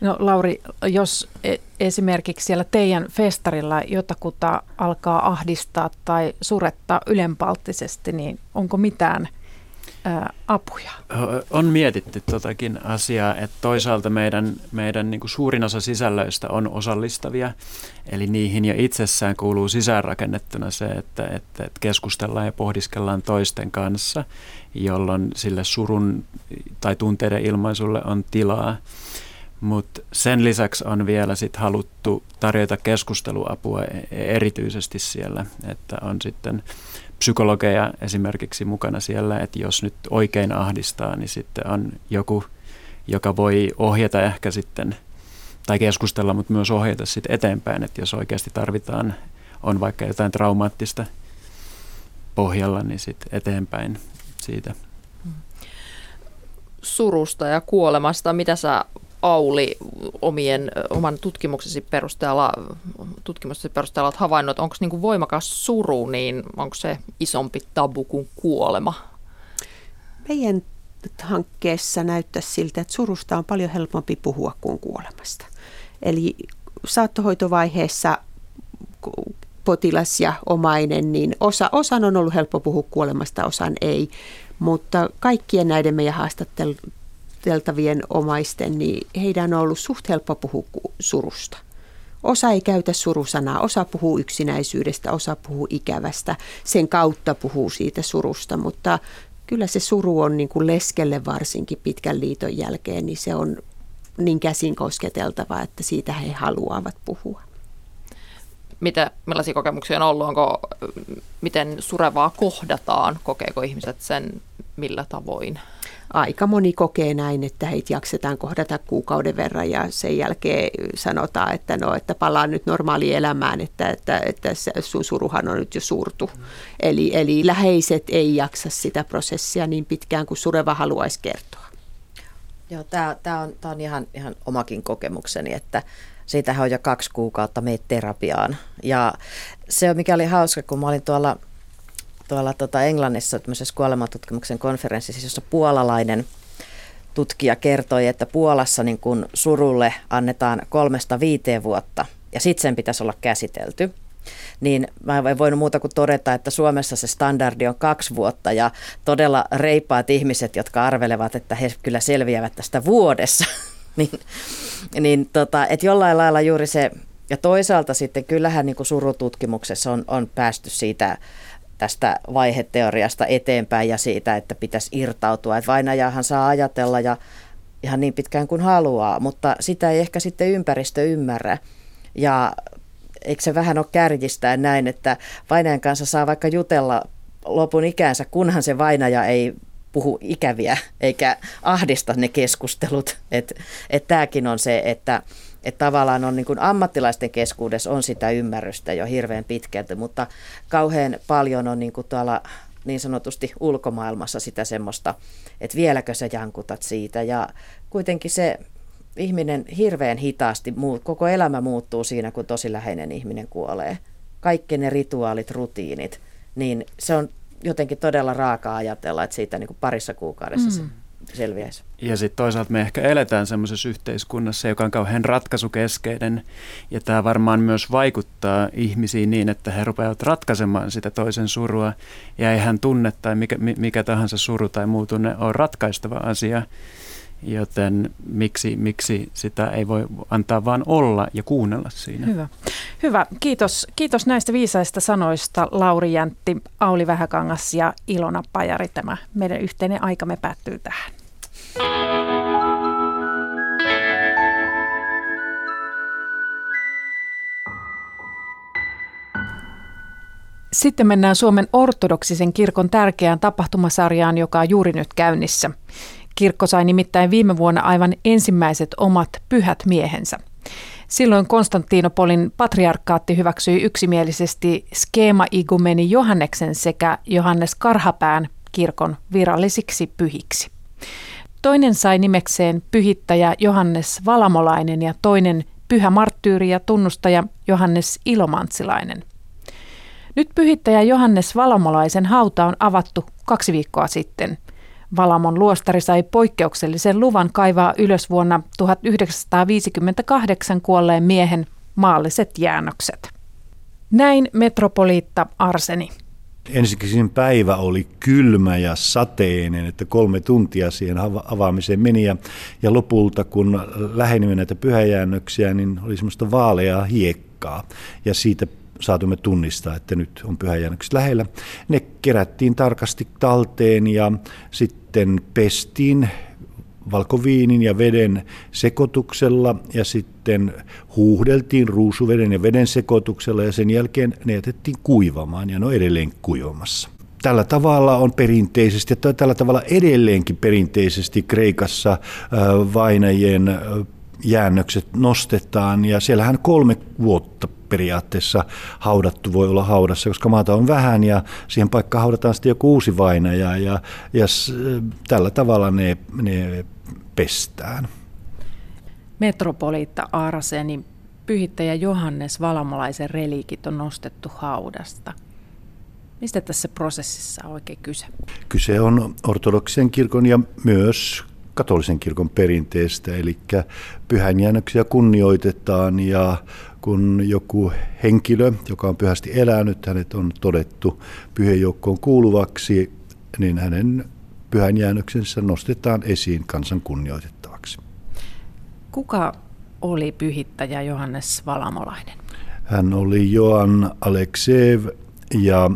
No Lauri, jos e- esimerkiksi siellä teidän festarilla jotakuta alkaa ahdistaa tai surettaa ylenpalttisesti, niin onko mitään ää, apuja? On mietitty totakin asiaa, että toisaalta meidän, meidän niin kuin suurin osa sisällöistä on osallistavia, eli niihin jo itsessään kuuluu sisäänrakennettuna se, että, että, että keskustellaan ja pohdiskellaan toisten kanssa, jolloin sille surun tai tunteiden ilmaisulle on tilaa. Mutta sen lisäksi on vielä sit haluttu tarjota keskusteluapua e- erityisesti siellä, että on sitten psykologeja esimerkiksi mukana siellä, että jos nyt oikein ahdistaa, niin sitten on joku, joka voi ohjata ehkä sitten, tai keskustella, mutta myös ohjata sitten eteenpäin, että jos oikeasti tarvitaan, on vaikka jotain traumaattista pohjalla, niin sitten eteenpäin siitä. Surusta ja kuolemasta, mitä sä Auli omien, oman tutkimuksesi perusteella, tutkimuksesi perusteella olet havainnut, onko niin voimakas suru, niin onko se isompi tabu kuin kuolema? Meidän hankkeessa näyttää siltä, että surusta on paljon helpompi puhua kuin kuolemasta. Eli saattohoitovaiheessa potilas ja omainen, niin osa, osan on ollut helppo puhua kuolemasta, osan ei. Mutta kaikkien näiden meidän haastattelu, haastateltavien omaisten, niin heidän on ollut suht helppo puhua surusta. Osa ei käytä surusanaa, osa puhuu yksinäisyydestä, osa puhuu ikävästä, sen kautta puhuu siitä surusta, mutta kyllä se suru on niin kuin leskelle varsinkin pitkän liiton jälkeen, niin se on niin käsin kosketeltava, että siitä he haluavat puhua. Mitä, millaisia kokemuksia on ollut? Onko, miten surevaa kohdataan? Kokeeko ihmiset sen millä tavoin? Aika moni kokee näin, että heitä jaksetaan kohdata kuukauden verran ja sen jälkeen sanotaan, että no, että palaa nyt normaali elämään, että, että, että sun suruhan on nyt jo surtu. Eli, eli läheiset ei jaksa sitä prosessia niin pitkään kuin sureva haluaisi kertoa. Joo, tämä, on, tämä on ihan, ihan omakin kokemukseni, että siitähän on jo kaksi kuukautta meitä terapiaan. Ja se, mikä oli hauska, kun mä olin tuolla, tuolla tota Englannissa tämmöisessä kuolematutkimuksen konferenssissa, jossa puolalainen tutkija kertoi, että Puolassa niin kun surulle annetaan kolmesta viiteen vuotta ja sitten sen pitäisi olla käsitelty. Niin mä en voinut muuta kuin todeta, että Suomessa se standardi on kaksi vuotta ja todella reippaat ihmiset, jotka arvelevat, että he kyllä selviävät tästä vuodessa, niin, niin tota, että jollain lailla juuri se, ja toisaalta sitten kyllähän niin kuin surututkimuksessa on, on päästy siitä tästä vaiheteoriasta eteenpäin ja siitä, että pitäisi irtautua. Että vainajahan saa ajatella ja ihan niin pitkään kuin haluaa, mutta sitä ei ehkä sitten ympäristö ymmärrä. Ja eikö se vähän ole kärjistää näin, että vainajan kanssa saa vaikka jutella lopun ikänsä, kunhan se vainaja ei puhu ikäviä eikä ahdista ne keskustelut. Että et tämäkin on se, että et tavallaan on niin kuin ammattilaisten keskuudessa on sitä ymmärrystä jo hirveän pitkälti, mutta kauhean paljon on niin kuin tuolla niin sanotusti ulkomaailmassa sitä semmoista, että vieläkö sä jankutat siitä. Ja kuitenkin se ihminen hirveän hitaasti, koko elämä muuttuu siinä, kun tosi läheinen ihminen kuolee. Kaikki ne rituaalit, rutiinit, niin se on jotenkin todella raakaa ajatella, että siitä niin kuin parissa kuukaudessa mm. Selviäisi. Ja sitten toisaalta me ehkä eletään semmoisessa yhteiskunnassa, joka on kauhean ratkaisukeskeinen, ja tämä varmaan myös vaikuttaa ihmisiin niin, että he rupeavat ratkaisemaan sitä toisen surua, ja eihän tunne tai mikä, mikä tahansa suru tai muu tunne ole ratkaistava asia, joten miksi, miksi sitä ei voi antaa vaan olla ja kuunnella siinä. Hyvä. Hyvä. Kiitos, kiitos näistä viisaista sanoista Lauri Jäntti, Auli Vähäkangas ja Ilona Pajari. Tämä meidän yhteinen aikamme päättyy tähän. Sitten mennään Suomen ortodoksisen kirkon tärkeään tapahtumasarjaan, joka on juuri nyt käynnissä. Kirkko sai nimittäin viime vuonna aivan ensimmäiset omat pyhät miehensä. Silloin Konstantinopolin patriarkaatti hyväksyi yksimielisesti skeema igumeni Johanneksen sekä Johannes Karhapään kirkon virallisiksi pyhiksi. Toinen sai nimekseen pyhittäjä Johannes Valamolainen ja toinen pyhä marttyyri ja tunnustaja Johannes Ilomantsilainen. Nyt pyhittäjä Johannes Valamolaisen hauta on avattu kaksi viikkoa sitten – Valamon luostari sai poikkeuksellisen luvan kaivaa ylös vuonna 1958 kuolleen miehen maalliset jäännökset. Näin metropoliitta Arseni. Ensinnäkin päivä oli kylmä ja sateinen, että kolme tuntia siihen avaamiseen meni ja, ja lopulta kun lähenimme näitä pyhäjäännöksiä, niin oli semmoista vaaleaa hiekkaa ja siitä saatumme tunnistaa, että nyt on pyhäjäännökset lähellä. Ne kerättiin tarkasti talteen ja sitten pestiin valkoviinin ja veden sekoituksella ja sitten huuhdeltiin ruusuveden ja veden sekoituksella ja sen jälkeen ne jätettiin kuivamaan ja ne on edelleen kuivamassa. Tällä tavalla on perinteisesti ja tällä tavalla edelleenkin perinteisesti Kreikassa vainajien jäännökset nostetaan ja siellähän kolme vuotta periaatteessa haudattu voi olla haudassa, koska maata on vähän ja siihen paikkaan haudataan sitten joku uusi vainaja ja, ja tällä tavalla ne, ne pestään. Metropoliitta Arseni, pyhittäjä Johannes Valamolaisen reliikit on nostettu haudasta. Mistä tässä prosessissa on oikein kyse? Kyse on ortodoksisen kirkon ja myös katolisen kirkon perinteestä, eli pyhänjäännöksiä kunnioitetaan ja kun joku henkilö, joka on pyhästi elänyt, hänet on todettu pyhän joukkoon kuuluvaksi, niin hänen pyhänjäännöksensä nostetaan esiin kansan kunnioitettavaksi. Kuka oli pyhittäjä Johannes Valamolainen? Hän oli Joan Alekseev ja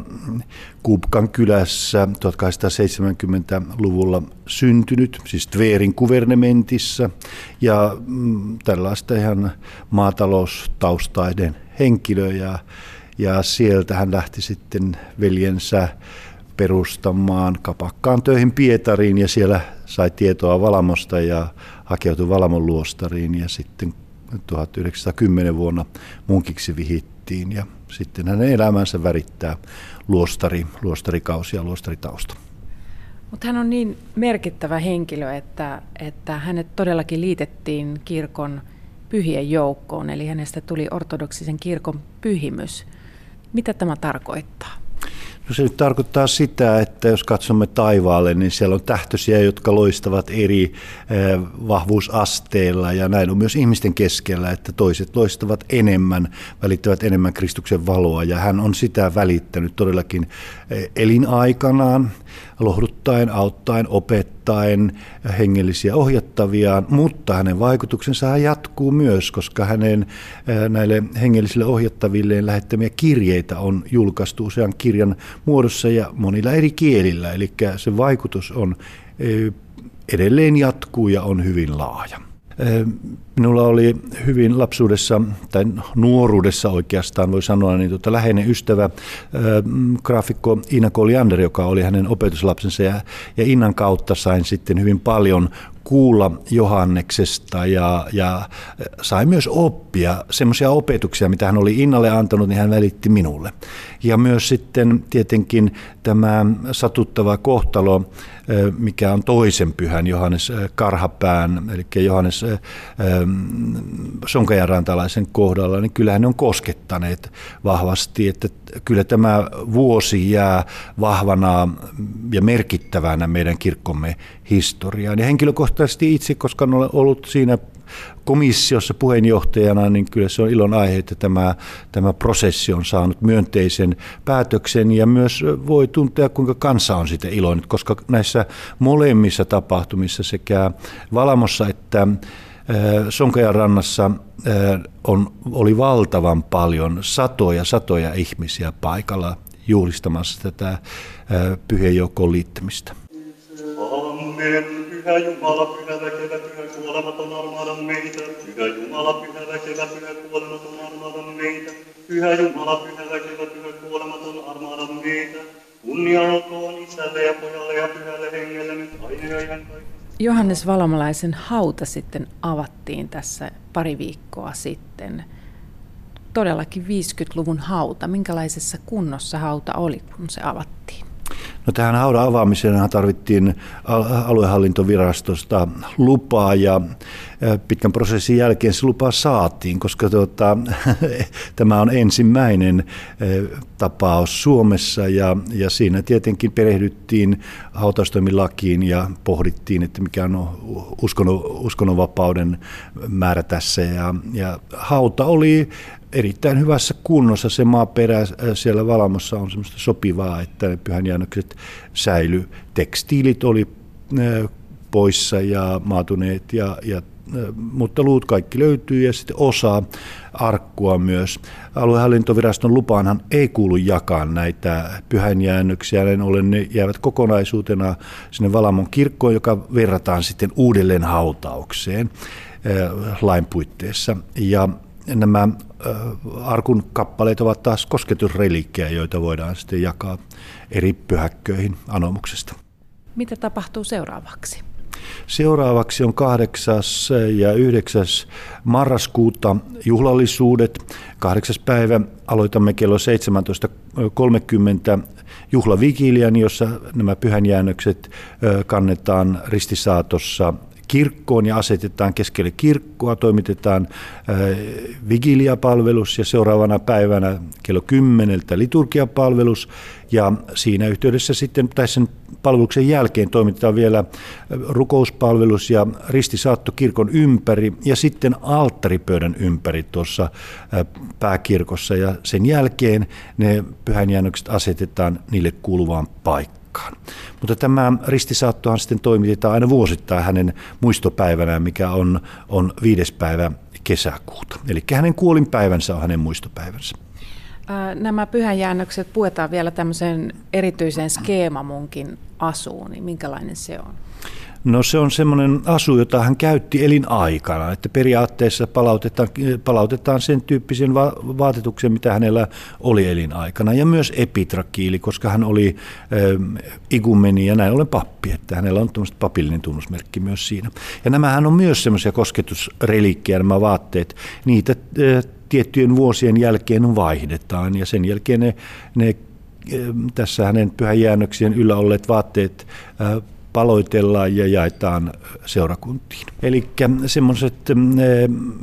Kubkan kylässä 1870-luvulla syntynyt, siis Tverin kuvernementissa ja mm, tällaista ihan maataloustaustaiden henkilö. Ja, ja sieltä hän lähti sitten veljensä perustamaan kapakkaan töihin Pietariin. Ja siellä sai tietoa Valamosta ja hakeutui Valamon luostariin. Ja sitten 1910 vuonna munkiksi vihittiin ja sitten hänen elämänsä värittää luostari, luostarikausi ja luostaritausta. Mutta hän on niin merkittävä henkilö, että, että hänet todellakin liitettiin kirkon pyhien joukkoon, eli hänestä tuli ortodoksisen kirkon pyhimys. Mitä tämä tarkoittaa? No se nyt tarkoittaa sitä, että jos katsomme taivaalle, niin siellä on tähtöisiä, jotka loistavat eri eh, vahvuusasteilla ja näin on myös ihmisten keskellä, että toiset loistavat enemmän, välittävät enemmän Kristuksen valoa. Ja hän on sitä välittänyt todellakin eh, elinaikanaan lohduttaen, auttaen, opettaen hengellisiä ohjattaviaan, mutta hänen vaikutuksensa jatkuu myös, koska hänen näille hengellisille ohjattavilleen lähettämiä kirjeitä on julkaistu usean kirjan muodossa ja monilla eri kielillä, eli se vaikutus on edelleen jatkuu ja on hyvin laaja. Minulla oli hyvin lapsuudessa tai nuoruudessa oikeastaan voi sanoa niin tuota, läheinen ystävä, graafikko Ina Koliander, joka oli hänen opetuslapsensa ja, ja Innan kautta sain sitten hyvin paljon kuulla Johanneksesta ja, ja sai myös oppia semmoisia opetuksia, mitä hän oli Innalle antanut, niin hän välitti minulle. Ja myös sitten tietenkin tämä satuttava kohtalo, mikä on toisen pyhän Johannes Karhapään, eli Johannes Sonkajarantalaisen kohdalla, niin kyllähän ne on koskettaneet vahvasti, että kyllä tämä vuosi jää vahvana ja merkittävänä meidän kirkkomme historiaan. Ja henkilökohtaisesti itse, koska olen ollut siinä komissiossa puheenjohtajana, niin kyllä se on ilon aihe, että tämä, tämä prosessi on saanut myönteisen päätöksen ja myös voi tuntea, kuinka kansa on sitten iloinen, koska näissä molemmissa tapahtumissa sekä Valamossa että Sonkajan rannassa on, oli valtavan paljon satoja, satoja ihmisiä paikalla juhlistamassa tätä pyhien joukkoon liittämistä. Amen. Pyhä Jumala, pyhä väkevä, pyhä kuolematon, armahda meitä. Pyhä Jumala, pyhä väkevä, pyhä kuolematon, armahda meitä. Pyhä Jumala, pyhä väkevä, pyhä kuolematon, armahda meitä. Kunnia olkoon isälle ja pojalle ja pyhälle hengelle, nyt aina ja ihan Johannes Valmalaisen hauta sitten avattiin tässä pari viikkoa sitten. Todellakin 50-luvun hauta. Minkälaisessa kunnossa hauta oli, kun se avattiin? No tähän haudan avaamiseen tarvittiin aluehallintovirastosta lupaa ja pitkän prosessin jälkeen se lupa saatiin, koska tuota, tämä on ensimmäinen tapaus Suomessa ja, ja siinä tietenkin perehdyttiin hautaustoimilakiin ja pohdittiin, että mikä on uskonnon, uskonnonvapauden määrä tässä. Ja, ja hauta oli erittäin hyvässä kunnossa se maaperä äh, siellä Valamossa on semmoista sopivaa, että ne pyhänjäännökset säily. Tekstiilit oli äh, poissa ja maatuneet, ja, ja, äh, mutta luut kaikki löytyy ja sitten osa arkkua myös. Aluehallintoviraston lupaanhan ei kuulu jakaa näitä pyhänjäännöksiä, näin ollen ne jäävät kokonaisuutena sinne Valamon kirkkoon, joka verrataan sitten uudelleen hautaukseen lain puitteissa. Ja nämä arkun kappaleet ovat taas kosketusreliikkejä, joita voidaan sitten jakaa eri pyhäkköihin anomuksesta. Mitä tapahtuu seuraavaksi? Seuraavaksi on 8. ja 9. marraskuuta juhlallisuudet. 8. päivä aloitamme kello 17.30 juhlavigilian, jossa nämä pyhänjäännökset kannetaan ristisaatossa kirkkoon ja asetetaan keskelle kirkkoa, toimitetaan vigiliapalvelus ja seuraavana päivänä kello 10 liturgiapalvelus. Ja siinä yhteydessä sitten, tai sen palveluksen jälkeen toimitetaan vielä rukouspalvelus ja ristisaatto kirkon ympäri ja sitten alttaripöydän ympäri tuossa pääkirkossa. Ja sen jälkeen ne pyhänjäännökset asetetaan niille kuuluvaan paikkaan tarkkaan. Mutta tämä ristisaattohan sitten toimitetaan aina vuosittain hänen muistopäivänään, mikä on, on viides päivä kesäkuuta. Eli hänen kuolinpäivänsä on hänen muistopäivänsä. Nämä pyhäjäännökset puetaan vielä tämmöisen erityisen skeemamunkin asuun, niin minkälainen se on? No se on semmoinen asu, jota hän käytti elinaikana, että periaatteessa palautetaan, palautetaan sen tyyppisen va- vaatetuksen, mitä hänellä oli elinaikana. Ja myös epitrakiili, koska hän oli äh, igumeni ja näin ollen pappi, että hänellä on tämmöistä papillinen tunnusmerkki myös siinä. Ja nämähän on myös semmoisia kosketusrelikkejä, nämä vaatteet. Niitä äh, tiettyjen vuosien jälkeen vaihdetaan ja sen jälkeen ne, ne tässä hänen pyhän jäännöksien yllä olleet vaatteet paloitellaan ja jaetaan seurakuntiin. Eli semmoiset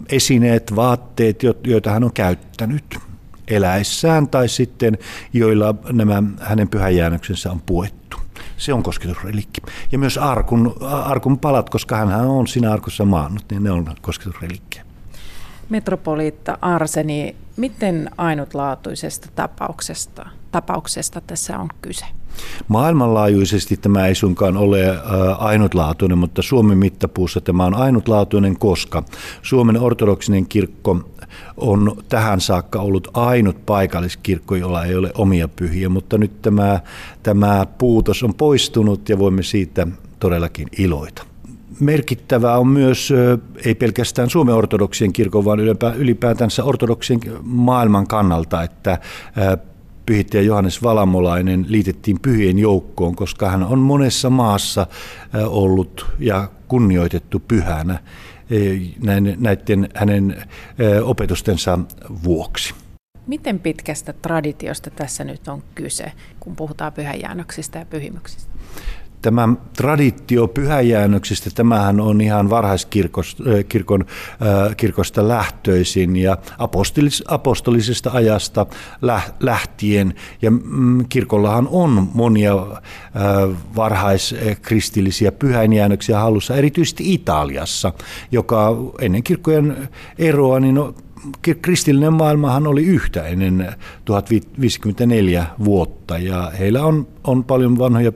esineet, vaatteet, joita hän on käyttänyt eläessään tai sitten joilla nämä hänen pyhäjäännöksensä on puettu. Se on kosketusrelikki. Ja myös arkun, arkun palat, koska hän on siinä arkussa maannut, niin ne on kosketusrelikki. Metropoliitta Arseni, miten ainutlaatuisesta tapauksesta, tapauksesta tässä on kyse? Maailmanlaajuisesti tämä ei suinkaan ole äh, ainutlaatuinen, mutta Suomen mittapuussa tämä on ainutlaatuinen, koska Suomen ortodoksinen kirkko on tähän saakka ollut ainut paikalliskirkko, jolla ei ole omia pyhiä, mutta nyt tämä, tämä puutos on poistunut ja voimme siitä todellakin iloita. Merkittävää on myös, ei pelkästään Suomen ortodoksien kirkon, vaan ylipäätänsä ortodoksien maailman kannalta, että pyhittäjä Johannes Valamolainen liitettiin pyhien joukkoon, koska hän on monessa maassa ollut ja kunnioitettu pyhänä näiden hänen opetustensa vuoksi. Miten pitkästä traditiosta tässä nyt on kyse, kun puhutaan pyhäjäännöksistä ja pyhimyksistä? Tämä traditio pyhäjäännöksistä, tämähän on ihan varhaiskirkon kirkosta lähtöisin ja apostolis, apostolisesta ajasta lähtien. Ja mm, kirkollahan on monia varhaiskristillisiä pyhäinjäännöksiä hallussa, erityisesti Italiassa, joka ennen kirkkojen eroa niin kristillinen maailmahan oli yhtä ennen 1054 vuotta ja heillä on, on paljon vanhoja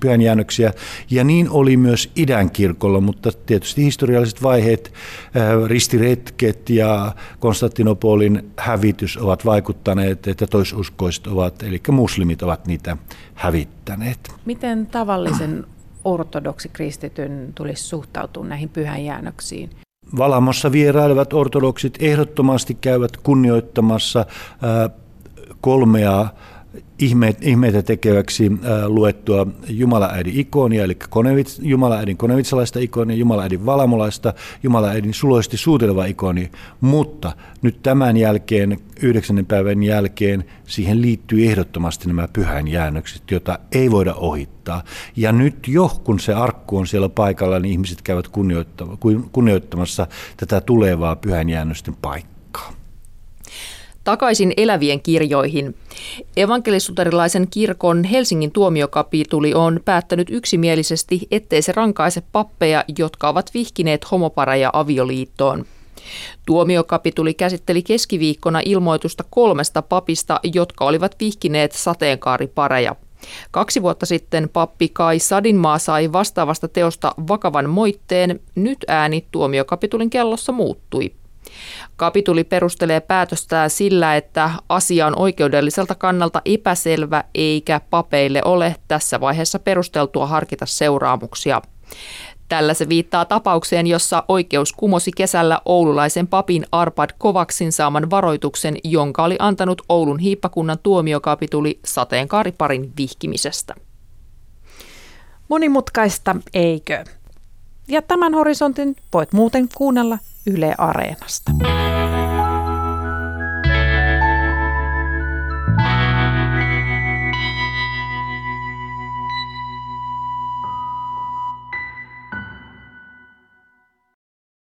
pyhänjäännöksiä ja niin oli myös idän kirkolla, mutta tietysti historialliset vaiheet, äh, ristiretket ja Konstantinopolin hävitys ovat vaikuttaneet, että toisuskoiset ovat, eli muslimit ovat niitä hävittäneet. Miten tavallisen ortodoksi kristityn tulisi suhtautua näihin pyhänjäännöksiin? Valamossa vierailevat ortodoksit ehdottomasti käyvät kunnioittamassa kolmea ihmeitä tekeväksi luettua Jumalaäidin ikonia, eli Konevits, Jumalaäidin konevitsalaista ikonia, Jumalaäidin valamolaista, Jumalaäidin suloisesti suuteleva ikoni, mutta nyt tämän jälkeen, yhdeksännen päivän jälkeen, siihen liittyy ehdottomasti nämä pyhän jäännökset, joita ei voida ohittaa. Ja nyt jo, kun se arkku on siellä paikalla, niin ihmiset käyvät kunnioittamassa tätä tulevaa pyhän jäännösten paikkaa. Takaisin elävien kirjoihin. Evankelisluterilaisen kirkon Helsingin tuomiokapituli on päättänyt yksimielisesti, ettei se rankaise pappeja, jotka ovat vihkineet homopareja avioliittoon. Tuomiokapituli käsitteli keskiviikkona ilmoitusta kolmesta papista, jotka olivat vihkineet sateenkaaripareja. Kaksi vuotta sitten pappi Kai Sadinmaa sai vastaavasta teosta vakavan moitteen. Nyt ääni tuomiokapitulin kellossa muuttui. Kapituli perustelee päätöstään sillä, että asia on oikeudelliselta kannalta epäselvä eikä papeille ole tässä vaiheessa perusteltua harkita seuraamuksia. Tällä se viittaa tapaukseen, jossa oikeus kumosi kesällä oululaisen papin Arpad Kovaksin saaman varoituksen, jonka oli antanut Oulun hiippakunnan tuomiokapituli sateenkaariparin vihkimisestä. Monimutkaista, eikö? Ja tämän horisontin voit muuten kuunnella Yle Areenasta.